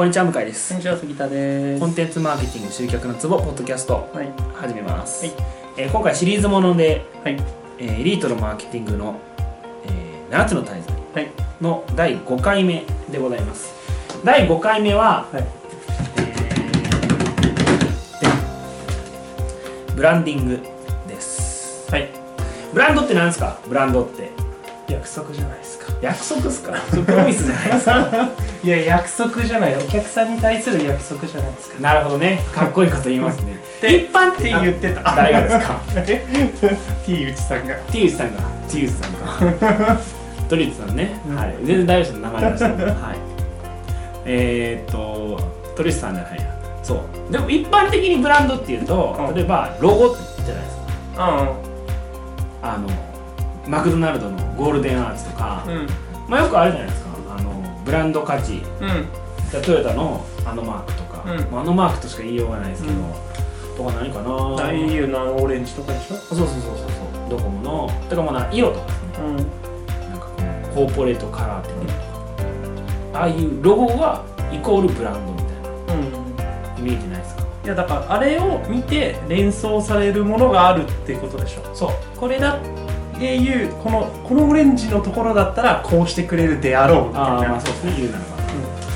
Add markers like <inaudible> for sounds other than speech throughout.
こんにちは向井です。こんにちは杉田です。コンテンツマーケティング集客のツボポッドキャスト。はい。始めます、はい。えー今回シリーズもので、はい。えーエリートのマーケティングの、えー7つの大罪はい。の第5回目でございます。第5回目は、はい。えーブランディングです。はい。ブランドって何ですか？ブランドって。約束じゃないですか約束っすか？それプロミスじゃないですか <laughs> いや約束じゃない。お客さんに対する約束じゃないですか。なるほどね。かっこいいこと言いますね。<laughs> 一般って言ってた。誰がですか？<laughs> T 内さんが。T 内さんが。T 内さんか。鳥内さんね、うん。はい。全然大丈夫です名前出しても。はい。えー、っと鳥内さんじゃないや。そう。でも一般的にブランドっていうと、うん。例えばロゴじゃないですか。うあのマクドナルドのゴールデンアーチとか、まあよくあるじゃないですか。あのブランド価値。うん。じゃあトヨタのあのマークとか、ああのマークとしか言いようがないですけど、うん。とか何かな。大優のあのオレンジとかでしょ？そうそうそうそうそう。ドコモの。てかまあ色とかですね。うん。なんかこのコーポレートカラーっていうのとか。ああいうロゴがイコールブランドみたいうん。なイメージないですか？いやだからあれを見て連想されるものがあるってことでしょ？そう。これだっていうこのこのオレンジのところだったらこうしてくれるであろうみたいな。ああまあそうですね言うならば、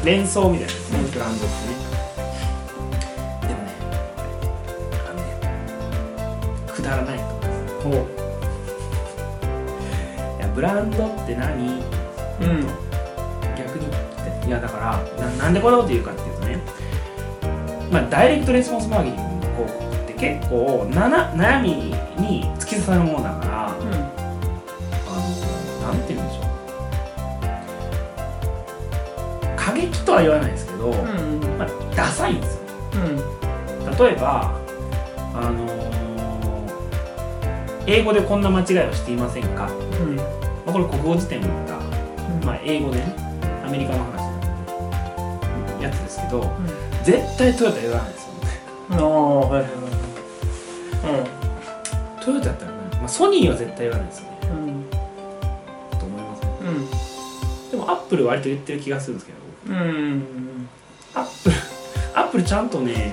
連想みたいな。ですね、うん。ブランドってねでもねあのねくだらない。と思いますいやブランドって何？うん。逆に。いやだからななんでこんなこと言うかっていうとねまあダイレクトレスポンスマーケティングの広告って結構なな悩みに突き刺さるものだからは言わないですけど、うん。うんまあ、ダサいんですよ。うん。例えばあのー英語でこんな間違いをしていませんか、うん。まあ、これ国語辞典を言ったまあ、英語でねアメリカの話やつですけど絶対トヨタ言わないですよね。ああはいはいはい。トヨタだったらね、まあ、ソニーは絶対言わないですよね。うん。うんと思いますね。うん。でもアップル割とやってる気がするんですけどうん。アップルアップルちゃんとね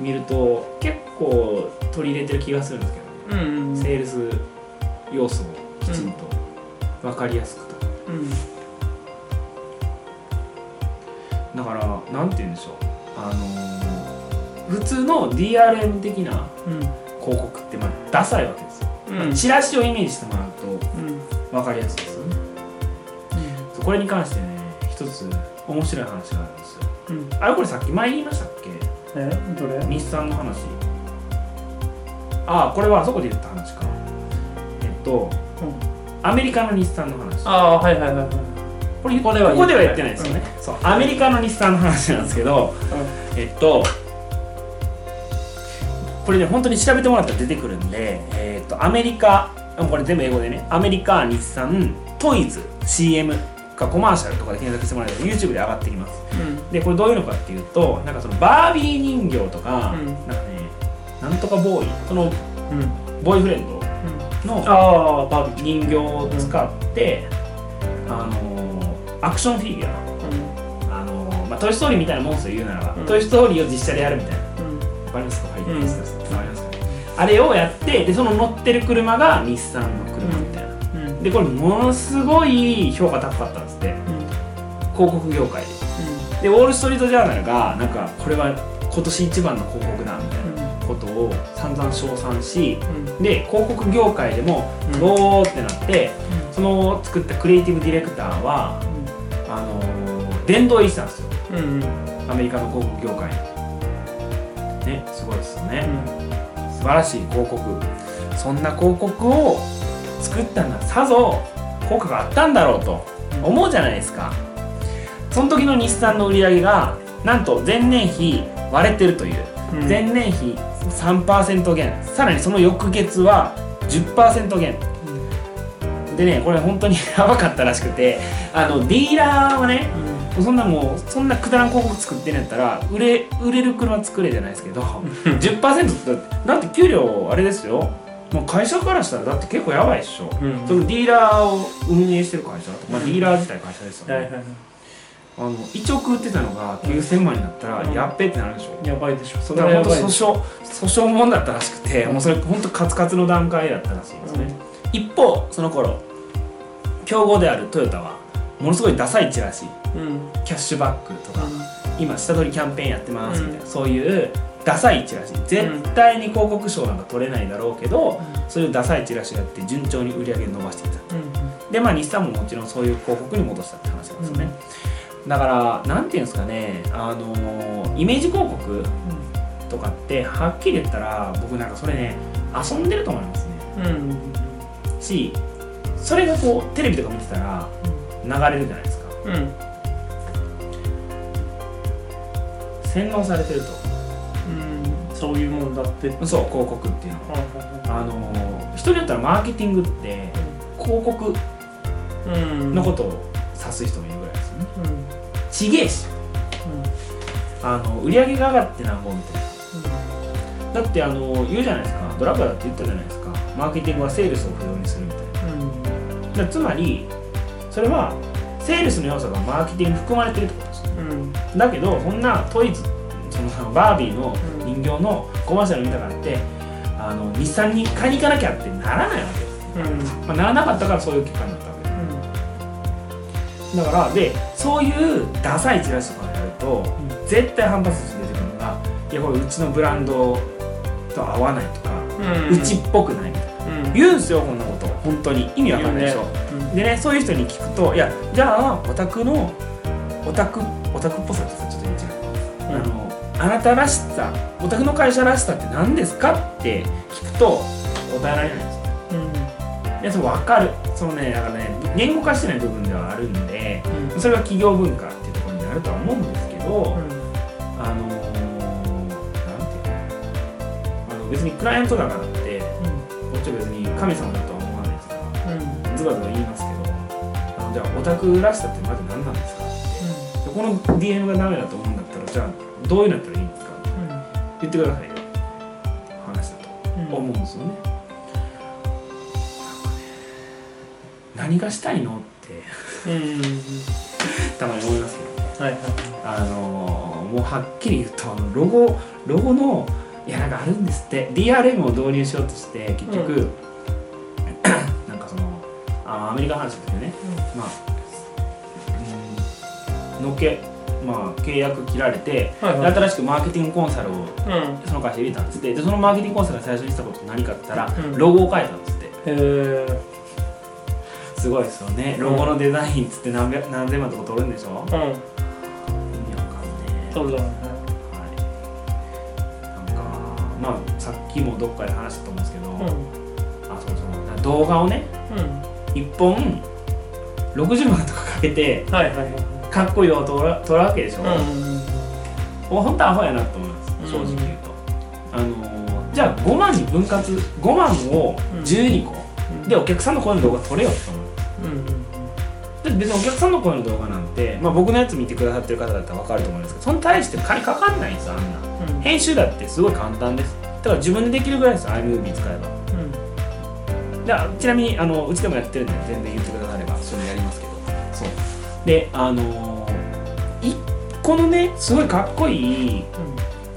見ると結構取り入れてる気がするんですけどね。うんセールス要素をきちんと分かりやすくと。かうん。だからなんて言うんでしょう。あのー普通の DRM 的なうん。広告ってまあダサいわけですよ、うん。チラシをイメージしてもらうとうん。分かりやすいですよね。そうこれに関してね一つ面白い話があるんですよ。うん。あれこれさっき前言いましたっけ？えどれ？日産の話。ああこれはあそこで言った話か。えっとアメリカの日産の話。ああはいはいはいはい。これここではここでは言ってないですよね、そうアメリカの日産の話なんですけどえっとこれね本当に調べてもらったら出てくるんでえっとアメリカこれ全部英語でね。アメリカ日産トイズ CM かコマーシャルとかで検索してもらえば YouTube で上がってきます。うん。でこれどういうのかっていうとなんかそのバービー人形とか、うん。なんかねなんとかボーイそのうん。ボーイフレンドのああバービ人形を使って、あのーアクションフィギュア。あのーまあ、トイ・ストーリーみたいなモンスター言うならば、うん。トイ・ストーリーを実写でやるみたいな。うん。わかりますか？はい、うん。あれをやってでその乗ってる車が日産の車でこれものすごい評価高かったんですって。広告業界で。でウォール・ストリート・ジャーナルがなんかこれは今年一番の広告だみたいなことを散々称賛しで広告業界でもうん。ゴーってなってその作ったクリエイティブディレクターはあのー殿堂入りしたんですよ。うんアメリカの広告業界にねすごいですよね、素晴らしい広告。そんな広告を作ったんださぞ効果があったんだろうと思うじゃないですか。その時の日産の売り上げがなんと前年比割れてるという。前年比3%減。さらにその翌月は10%減。でねこれ本当に <laughs> やばかったらしくてあのディーラーはねそんなもうそんなくだらん広告作ってんやったら売れ売れる車作れじゃないですけど10%ってだって給料あれですよもう会社からしたらだって結構やばいっしょ、うん。そのディーラーを運営してる会社、まあ、ディーラー自体会社ですよね、あの1億売ってたのが9000万になったら、うんやっべってなるでしょ。やばいでしょ。それはやばい。訴訟訴訟もんだったらしくて、もうそれ本当カツカツの段階だったらしいんですね、一方その頃競合であるトヨタはものすごいダサいチラシうん。キャッシュバックとか、今下取りキャンペーンやってますみたいな、そういうダサいチラシ。絶対に広告賞なんか取れないだろうけど、そういうダサいチラシがあって順調に売り上げ伸ばしていた。でまあ日産ももちろんそういう広告に戻したって話なんですよね、だからなんていうんですかね。あのーイメージ広告とかってはっきり言ったら僕なんかそれね遊んでると思いますね。うん。うんしそれがこうテレビとか見てたら流れるじゃないですか。うん。洗脳されてるとうん。そういうもんだって。そう広告っていうの。はあのー人によったらマーケティングって広告うん。のことを指す人もいるぐらいですよね。うん。ちげえし。あの売り上げが上がってなんぼみたいな。だってあの言うじゃないですか。ドラッグだって言ったじゃないですか。マーケティングはセールスを不要にするみたいな。うん。つまりそれはセールスの要素がマーケティングに含まれてるってことですよ。うん。だけどそんなトイズそのバービーの人形のコマーシャル見たからってあの日産に買いに行かなきゃってならないわけ。です、うん。まあ、ならなかったからそういう結果になったわけ。ですだからでそういうダサいチラシとかやると絶対反発して出てくるのが。いやこれうちのブランドと合わないとか、ううちっぽくないみたいな。うん。言うんすよこんなこと。本当に。意味わかんないでしょ、でねそういう人に聞くといやじゃあオタクのオタクオタクっぽさってあなたらしさオタクの会社らしさって何ですか？って聞くと答えられないんですよ。いやそれ分かる。そのねだからね言語化してない部分ではあるんでそれは企業文化っていうところになるとは思うんですけど、あのー、なんていうの？あの別にクライアントだからってこっちは別に神様だとは思わないですからズバズバ言いますけどあのじゃあオタクらしさってまず何なんですかでこの DM がダメだと思うんだったらじゃあどういうのやったらいいんですか？言ってくださいよ。話だと。思うんですよね。なんかね何がしたいのって。たまに思いますけどはいはい。あのーもうはっきり言うとあのロゴロゴのいやなんかあるんですって。DRM を導入しようとして結局、<clears throat> なんかそのあアメリカの話ですけどねまあ、うん、のけまあ契約切られて、はいはい。で新しくマーケティングコンサルをうん。その会社入れたんですって。でそのマーケティングコンサルが最初にしたこと何かって言ったら、うん。ロゴを変えたんですって。へえすごいですよね。ロゴのデザインっつって何百何千万とか取るんでしょ？うん。意味わかんねえ。そうだね。はい、なんかまあさっきもどっかで話したと思うんですけど、うん。あそうそう。動画をねうん。1本60万とかかけてはいはいはいかっこいい動画を撮ら撮るわけでしょ、うん。もう本当アホやなと思います。正直言うと、あのーじゃあ5万に分割5万を12個、でお客さんの声の動画撮れよって思う。うんだって別にお客さんの声の動画なんて、まあ、僕のやつ見てくださってる方だったら分かると思うんですけどその対して金かかんないんですよあんな。うん。編集だってすごい簡単です。だから自分でできるぐらいです iMovie 使えば。であちなみにあのうちでもやってるんで全然言ってくだされであのー、一個のねすごいかっこいい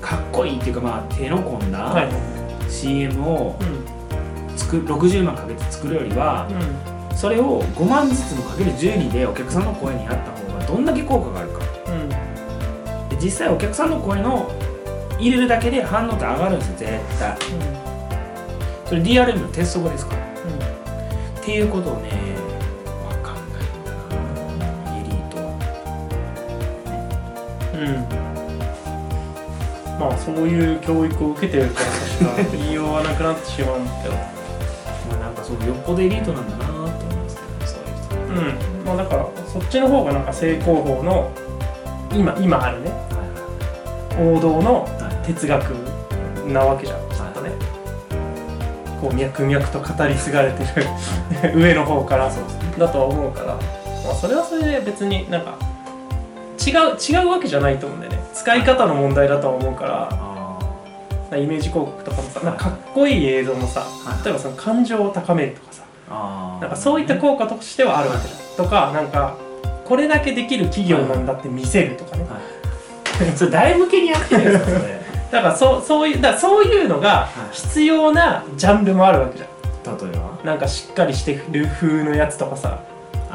かっこいいっていうかまあ手の込んだはい。CM をうん。作る60万かけて作るよりはうん。それを5万ずつのかける12でお客さんの声に合った方がどんだけ効果があるか。うん。で実際お客さんの声の入れるだけで反応って上がるんですよ絶対。それ DRM の鉄則ですから。っていうことをねうん。まあそういう教育を受けてるから確か言いようがなくなってしまうんだけどまあなんかそのよっぽどエリートなんだなと思いますけどねそういう人うん。まあだからそっちの方がなんか正攻法の今今あるね。王道の哲学なわけじゃん。きっとね。こう脈々と語り継がれてる。<laughs> 上の方から。そうですね。だとは思うから、まあ、それはそれで別になんか違う違うわけじゃないと思うんだよね。使い方の問題だとは思うから。あイメージ広告とかもさなんかかっこいい映像もさはい。例えばその感情を高めるとかさあなんかそういった効果としてはあるわけじゃんとかなんかこれだけできる企業なんだって見せるとかね、<laughs> それ誰向けにやってるんですかそれ。だからそうそういうだそういうのが必要なジャンルもあるわけじゃん。例えば？なんかしっかりしてる風のやつとかさ、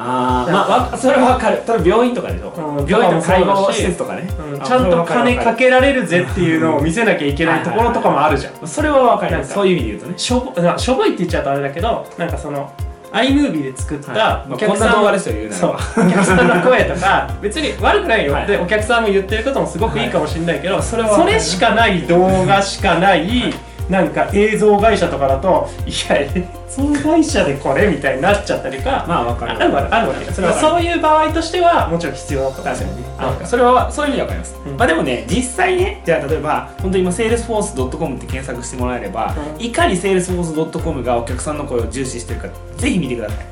ああまあわそれは分かる。例えば病院とかでしょ、うん病院とか介護施設とかね、うん、あちゃんと金かけられるぜっていうのを見せなきゃいけないところとかもあるじゃん。それは分かるそういう意味で言うとね。しょぼなしょぼいって言っちゃうとあれだけどなんかその iMovie で作ったお客さんんな動画ですよ言うなら。そうばお客さんの声とか <laughs> 別に悪くないよ、はい。でお客さんも言ってることもすごくいいかもしれないけど、それは分かる。しかない動画しかないなんか映像会社とかだといや映像会社でこれみたいになっちゃったりか、まあ分かる。あるわあるわけそそれはそういう場合としてはもちろん必要だと思う。確かにねなんか。あそれはそういう意味で分かります、うん。まあでもね実際ねじゃあ例えば本当に今 salesforce.com って検索してもらえれば、うん。いかに salesforce.com がお客さんの声を重視してるかぜひ見てください。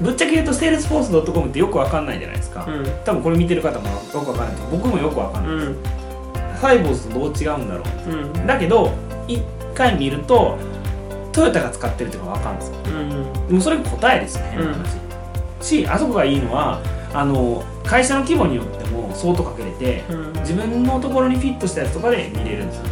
ぶっちゃけ言うと salesforce.com ってよく分かんないじゃないですか、うん。多分これ見てる方もよく分かんない。と僕もよく分かんない、うん。サイボーズとどう違うんだろう。うん。だけど一回見るとトヨタが使ってるっていうのが分かるんですよ。うんでもそれが答えですよね、うん。話しあそこがいいのはあの会社の規模によっても相当かけれてうん。自分のところにフィットしたやつとかで見れるんですよ。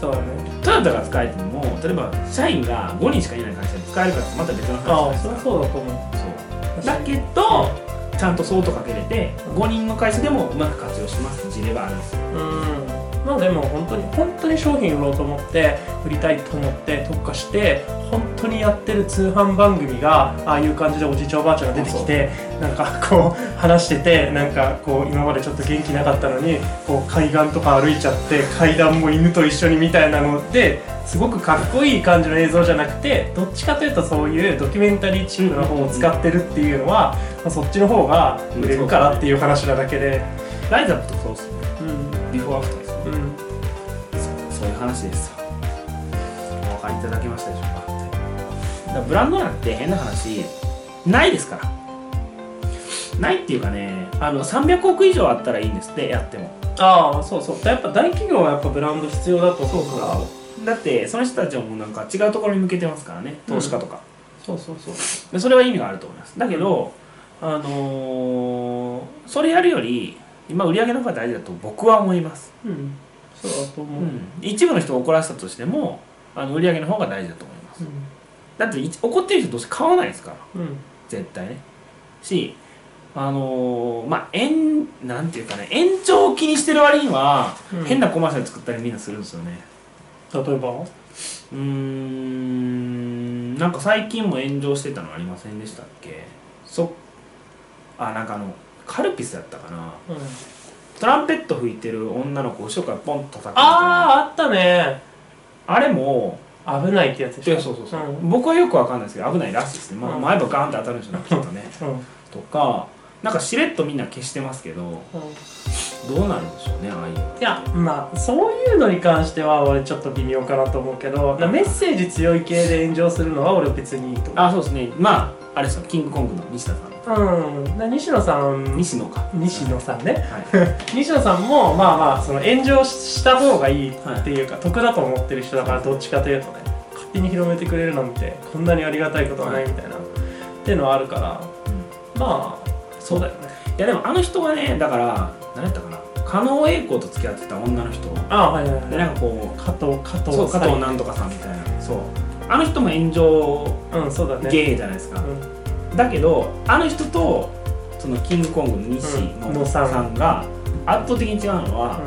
そうだね。トヨタが使えても例えば社員が5人しかいない会社で使えるかってまた別の話じゃないですか。そうだと思う。そう。だけどちゃんと相当かけれて5人の会社でもうまく活用しますって事例があるんですよ。うんまあでも本当に本当に商品売ろうと思って売りたいと思って特化して本当にやってる通販番組がああいう感じでおじいちゃんおばあちゃんが出てきてなんかこう話しててなんかこう今までちょっと元気なかったのにこう海岸とか歩いちゃって階段も犬と一緒にみたいなのですごくかっこいい感じの映像じゃなくてどっちかというとそういうドキュメンタリーチックな方を使ってるっていうのは、まあ、そっちの方が売れるからっていう話なだけで。ライザップとかそうっすね。うん。ビフォーアフターそういう話ですよ。お分かりいただけましたでしょうか？だからブランドなんて変な話ないですから。ないっていうかねあの300億以上あったらいいんですってやっても。ああそうそう。やっぱ大企業はやっぱブランド必要だと思うから。だってその人たちはもうなんか違うところに向けてますからね投資家とか、そうそうそう。でそれは意味があると思います。だけど、あのーそれやるより今売り上げの方が大事だと僕は思います、うんそうだと思う、うん、一部の人を怒らせたとしてもあの売り上げの方が大事だと思います。だってい怒ってる人どうせ買わないですから。うん。絶対ね。しあのーまあ延なんていうかね延長を気にしてる割には、うん。変なコマーシャル作ったりみんなするんですよね。例えば？うーん。なんか最近も炎上してたのありませんでしたっけ？そあなんかあのカルピスやったかな。うんトランペット吹いてる女の子を後ろからポンと叩くみたいな。あああったね。あれも危ないってやつでしょ。いやそうそうそう、うん。僕はよくわかんないですけど危ないらしいですね、まあ、うん前歯ガーンって当たるんでしょうねきっとね。<laughs> うん。とかなんかしれっとみんな消してますけどうんどうなるんでしょうねああいういやまあそういうのに関しては俺ちょっと微妙かなと思うけどメッセージ強い系で炎上するのは俺別にいいと思う。あそうですね。まああれですよ。キングコングの西田さんうん。で西野さん。西野か。西野さんね。はい。<laughs> 西野さんもまあまあその炎上した方がいいっていうか、得だと思ってる人だからどっちかというとね勝手に広めてくれるなんてこんなにありがたいことはないみたいな、っていうのはあるからまあそうだよね。いやでもあの人がねだから何やったかな加納栄子と付き合ってた女の人。ああはいはいではい。なんかこ加藤加藤うそう加藤なんとかさんみたいな。そう。あの人も炎上うんそうだね。ゲイじゃないですか、うんだけどあの人とそのキングコングの西うん野さんが圧倒的に違うのは、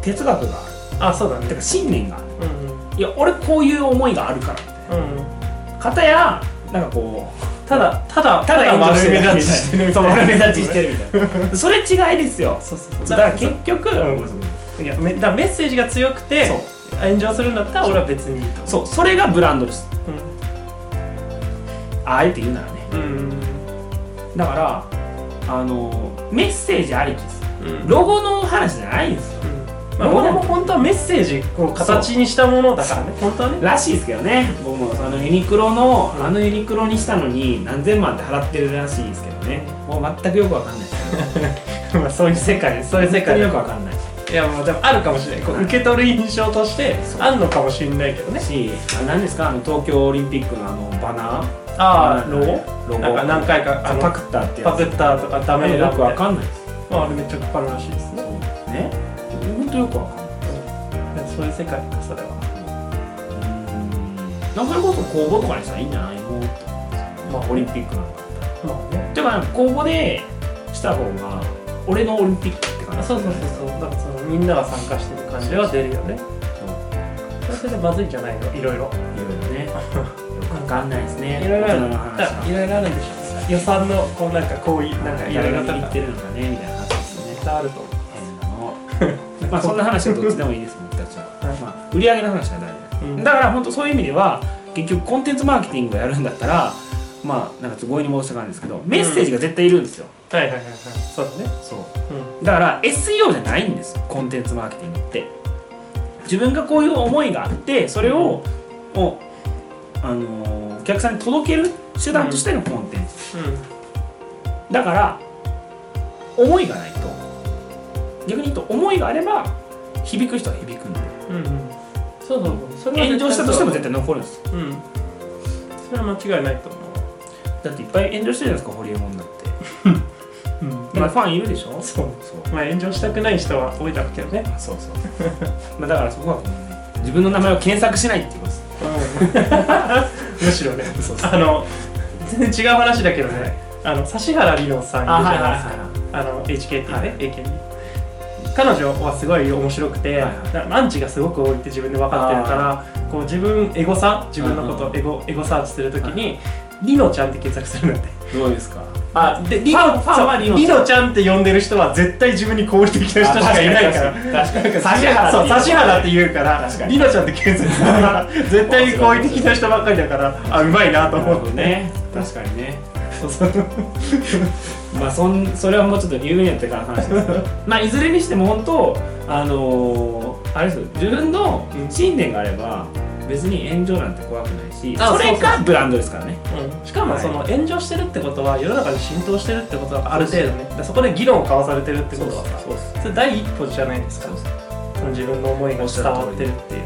哲学がああそうだね。るてか信念がある。うんいや俺こういう思いがあるからみたいな。うんうん。方やなんかこうただただただ丸目立ちしてるみたいな。丸目立ちしてるみたいな。そ <laughs> れ違いですよ。だから結局、うん。いやめだメッセージが強くて炎上するんだったら俺は別にいいと。そう。それがブランドです。うあえて言うならね。んうんだからあのメッセージありきです。うん。ロゴの話じゃないんですよ。まあ、俺も本当はメッセージを形にしたものだからね。本当はね。らしいですけどね。僕もあのユニクロのあのユニクロにしたのに何千万って払ってるらしいですけどね。もう全くよくわかんないです。<laughs> まあそういう世界そういう世界よくわかんないいやもうでもあるかもしれない。こう受け取る印象としてあるのかもしれないけどね。しあ何ですか？あの東京オリンピックのあのバナーああロロゴ？ゴ。なんか何回かあのパクったってやつ。パクったとかダメだよくわんかんないです。ああれめっちゃかかるらしいですね。ね？本当よくわかんない。そういう世界かそれはなんかそれこそ公募とかにしたらいいんじゃないの？まあオリンピックなんかまあね。だから公募でした方が俺のオリンピックって感じあそうそうそうそう。だからそのみんなが参加してる感じは出るよね。それそれでまずいんじゃないの？いろいろ。いろいろわかんないですね。いろいろある。の話いろいろあるんでしょ。う予算のこうなんかこういうなんかいろい誰ろ言ってるのかねみたいな話ですよねあると変なのまあそんな話はどっちでもいいです僕たちは、はい。まあ、売り上げの話は大事うん。だから本当そういう意味では結局コンテンツマーケティングをやるんだったらまあなんか強引に戻した感じですけどメッセージが絶対いるんですよ、はいはいはいはい。そうだね。そう。うん。だから SEO じゃないんですよコンテンツマーケティングって。自分がこういう思いがあってそれを、をあのーお客さんに届ける手段としてのコンテンツ、だから思いがないと。逆に言うと思いがあれば響く人は響くんでうんうんうん。そうそうそれは炎上したとしても絶対対残るんです。うん。それは間違いないと思う。だっていっぱい炎上してるじゃないですかホリエモンだって。<laughs> うん。まあファンいるでしょ？そう。そう。まあ炎上したくない人は多いだろうけどね。そうそう。まあだからそこはね。自分の名前を検索しないって <laughs> むしろね。あの全然違う話だけどね、あの指原莉乃さんいるじゃないですか。あの HKT ね、はい。AKB 彼女はすごい面白くて、はいはい。だからアンチがすごく多いって自分で分かってるからこう自分エゴさ自分のことうんエゴエゴサーチするときに、リノちゃんって検索するんだってどうですか？あでリノファンはリノちゃん。リノちゃんって呼んでる人は絶対自分に好意的な人しかいないから。確かに指原そう指原って言うから確かに。リノちゃんって検索するから絶対に好意的な人ばっかりだからあうまいなと思ってね。確かにね。まあそんそれはもうちょっと有名になってからの話ですけど。<laughs> まあいずれにしても本当あのーあれですよ。自分の信念があれば別に炎上なんて怖くないしあそれがブランドですからね。うん。しかもその炎上してるってことは世の中に浸透してるってことだからある程度ねそこで議論を交わされてるってことはさそうです。それ第一歩じゃないですか。その自分の思いが伝わってるっていう。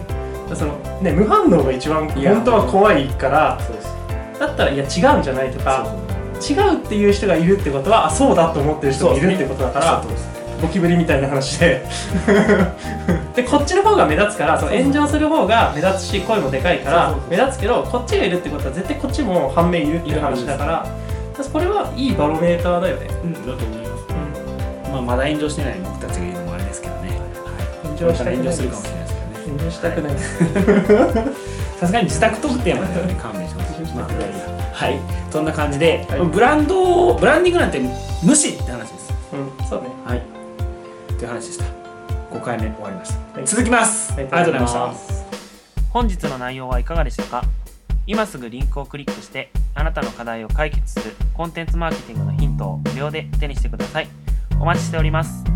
そのね無反応が一番本当は怖いからだったらいや違うんじゃないとか違うっていう人がいるってことはあそうだと思ってる人がいるってことだからゴキブリみたいな話ででこっちの方が目立つからその炎上する方が目立つし声もでかいから目立つけどこっちがいるってことは絶対こっちも反面いるっていう話だからこれはいいバロメーターだよね、うんだと思います。まあまだ炎上してない僕たちが言うのもあれですけどね。炎これから上したくない。です炎上するかもしれないですけどね。炎上したくない。ですさすがに自宅特典まではね勘弁してほしいまあはい。そんな感じで、はい。ブランドをブランディングなんて無視って話です。うん。そうね。はい。という話でした5回目終わりました、はい。続きます、ありがとうございました本日の内容はいかがでしたか？今すぐリンクをクリックしてあなたの課題を解決するコンテンツマーケティングのヒントを無料で手にしてください。お待ちしております